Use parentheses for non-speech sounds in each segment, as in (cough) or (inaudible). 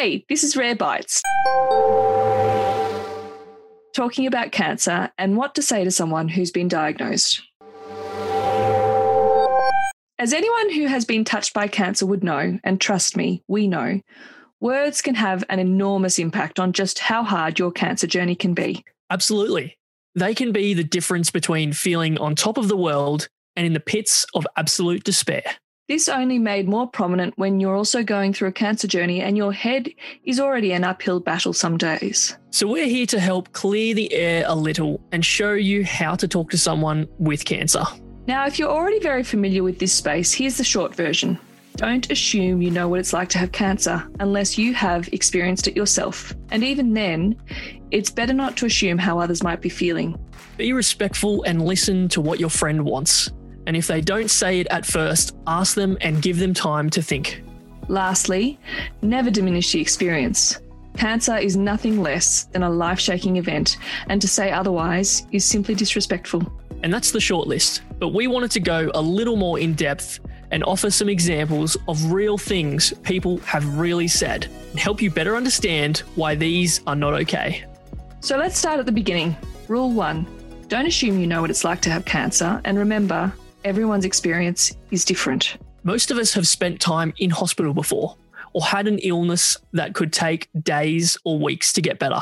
Hey, this is Rare Bites. Talking about cancer and what to say to someone who's been diagnosed. As anyone who has been touched by cancer would know, and trust me, we know, words can have an enormous impact on just how hard your cancer journey can be. Absolutely. They can be the difference between feeling on top of the world and in the pits of absolute despair. This only made more prominent when you're also going through a cancer journey and your head is already an uphill battle some days. So, we're here to help clear the air a little and show you how to talk to someone with cancer. Now, if you're already very familiar with this space, here's the short version. Don't assume you know what it's like to have cancer unless you have experienced it yourself. And even then, it's better not to assume how others might be feeling. Be respectful and listen to what your friend wants. And if they don't say it at first, ask them and give them time to think. Lastly, never diminish the experience. Cancer is nothing less than a life shaking event, and to say otherwise is simply disrespectful. And that's the short list. But we wanted to go a little more in depth and offer some examples of real things people have really said and help you better understand why these are not okay. So let's start at the beginning. Rule one don't assume you know what it's like to have cancer, and remember, everyone's experience is different. Most of us have spent time in hospital before or had an illness that could take days or weeks to get better.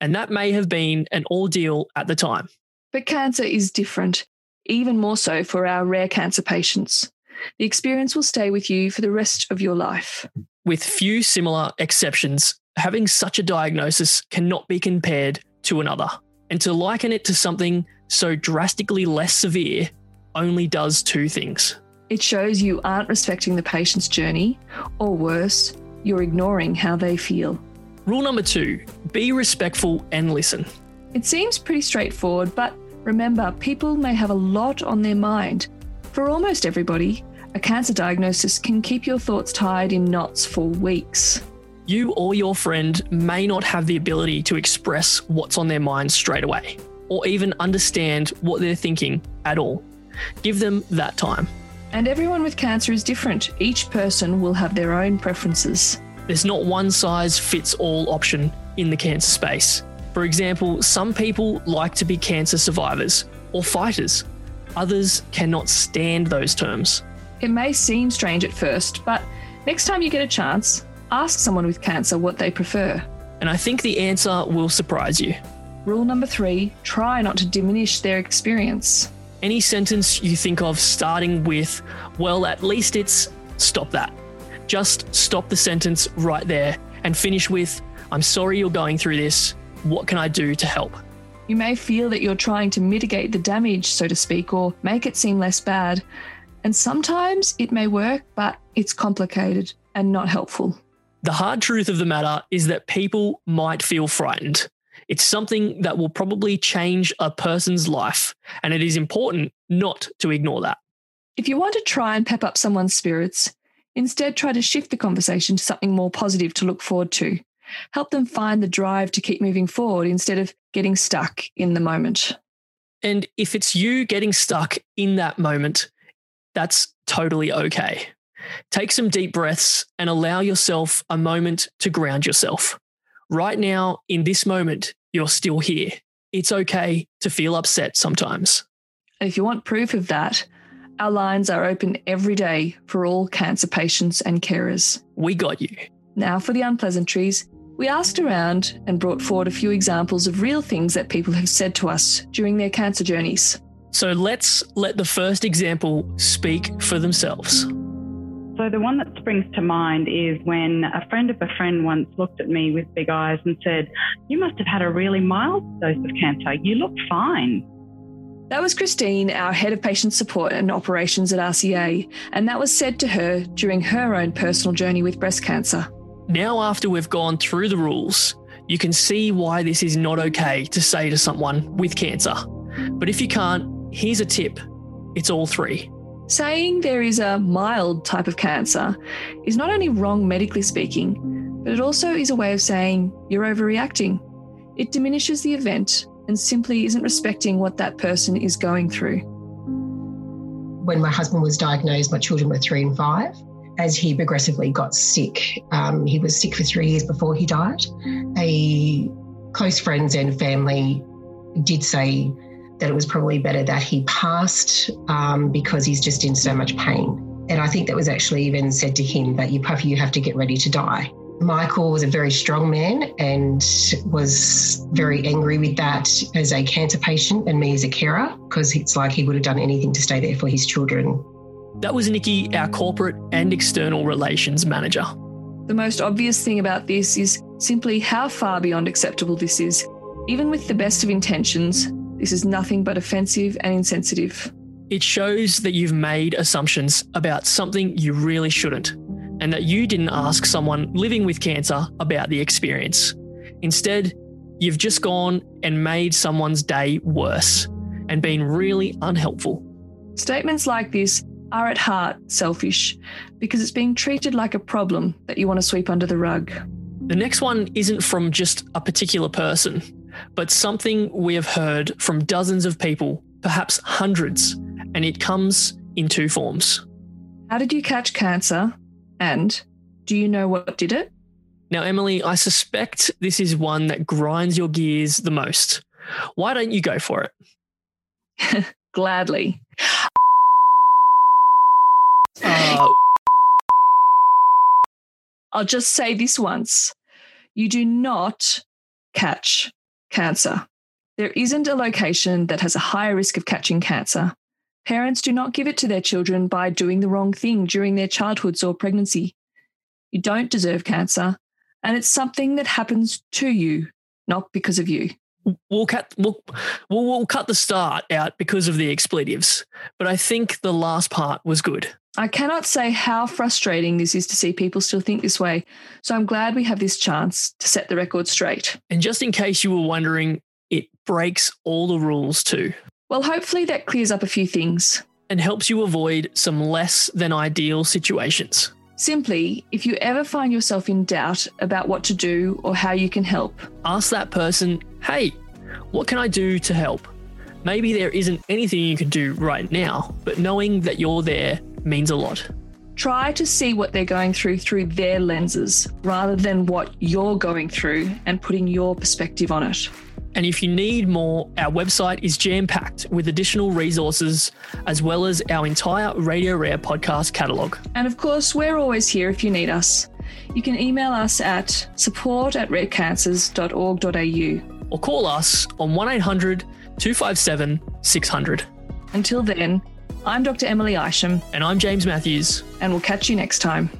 And that may have been an ordeal at the time. But cancer is different, even more so for our rare cancer patients. The experience will stay with you for the rest of your life. With few similar exceptions, having such a diagnosis cannot be compared to another. And to liken it to something so drastically less severe only does two things. It shows you aren't respecting the patient's journey, or worse, you're ignoring how they feel. Rule number two be respectful and listen. It seems pretty straightforward, but remember, people may have a lot on their mind. For almost everybody, a cancer diagnosis can keep your thoughts tied in knots for weeks. You or your friend may not have the ability to express what's on their mind straight away, or even understand what they're thinking at all. Give them that time. And everyone with cancer is different. Each person will have their own preferences. There's not one size fits all option in the cancer space. For example, some people like to be cancer survivors or fighters. Others cannot stand those terms. It may seem strange at first, but next time you get a chance, ask someone with cancer what they prefer. And I think the answer will surprise you. Rule number three try not to diminish their experience. Any sentence you think of starting with, well, at least it's, stop that. Just stop the sentence right there and finish with, I'm sorry you're going through this. What can I do to help? You may feel that you're trying to mitigate the damage, so to speak, or make it seem less bad. And sometimes it may work, but it's complicated and not helpful. The hard truth of the matter is that people might feel frightened. It's something that will probably change a person's life, and it is important not to ignore that. If you want to try and pep up someone's spirits, instead try to shift the conversation to something more positive to look forward to. Help them find the drive to keep moving forward instead of getting stuck in the moment. And if it's you getting stuck in that moment, that's totally okay. Take some deep breaths and allow yourself a moment to ground yourself. Right now, in this moment, you're still here. It's okay to feel upset sometimes. And if you want proof of that, our lines are open every day for all cancer patients and carers. We got you. Now, for the unpleasantries, we asked around and brought forward a few examples of real things that people have said to us during their cancer journeys. So let's let the first example speak for themselves. So, the one that springs to mind is when a friend of a friend once looked at me with big eyes and said, You must have had a really mild dose of cancer. You look fine. That was Christine, our head of patient support and operations at RCA, and that was said to her during her own personal journey with breast cancer. Now, after we've gone through the rules, you can see why this is not okay to say to someone with cancer. But if you can't, here's a tip it's all three. Saying there is a mild type of cancer is not only wrong medically speaking, but it also is a way of saying you're overreacting. It diminishes the event and simply isn't respecting what that person is going through. When my husband was diagnosed, my children were three and five. as he progressively got sick. Um, he was sick for three years before he died. A close friends and family did say that it was probably better that he passed um, because he's just in so much pain. And I think that was actually even said to him that you, puppy, you have to get ready to die. Michael was a very strong man and was very angry with that as a cancer patient and me as a carer because it's like he would have done anything to stay there for his children. That was Nikki, our corporate and external relations manager. The most obvious thing about this is simply how far beyond acceptable this is. Even with the best of intentions, this is nothing but offensive and insensitive. It shows that you've made assumptions about something you really shouldn't, and that you didn't ask someone living with cancer about the experience. Instead, you've just gone and made someone's day worse and been really unhelpful. Statements like this are at heart selfish because it's being treated like a problem that you want to sweep under the rug. The next one isn't from just a particular person, but something we have heard from dozens of people, perhaps hundreds, and it comes in two forms. How did you catch cancer? And do you know what did it? Now, Emily, I suspect this is one that grinds your gears the most. Why don't you go for it? (laughs) Gladly. Uh, I'll just say this once. You do not catch cancer. There isn't a location that has a higher risk of catching cancer. Parents do not give it to their children by doing the wrong thing during their childhoods or pregnancy. You don't deserve cancer, and it's something that happens to you, not because of you. We'll cut we'll, we'll, we'll cut the start out because of the expletives, but I think the last part was good. I cannot say how frustrating this is to see people still think this way. So I'm glad we have this chance to set the record straight. And just in case you were wondering, it breaks all the rules too. Well, hopefully that clears up a few things. And helps you avoid some less than ideal situations. Simply, if you ever find yourself in doubt about what to do or how you can help, ask that person, hey, what can I do to help? Maybe there isn't anything you can do right now, but knowing that you're there means a lot. Try to see what they're going through through their lenses rather than what you're going through and putting your perspective on it. And if you need more, our website is jam packed with additional resources as well as our entire Radio Rare podcast catalogue. And of course, we're always here if you need us. You can email us at support at rarecancers.org.au or call us on 1 800 257 600. Until then, I'm Dr. Emily Isham. And I'm James Matthews. And we'll catch you next time.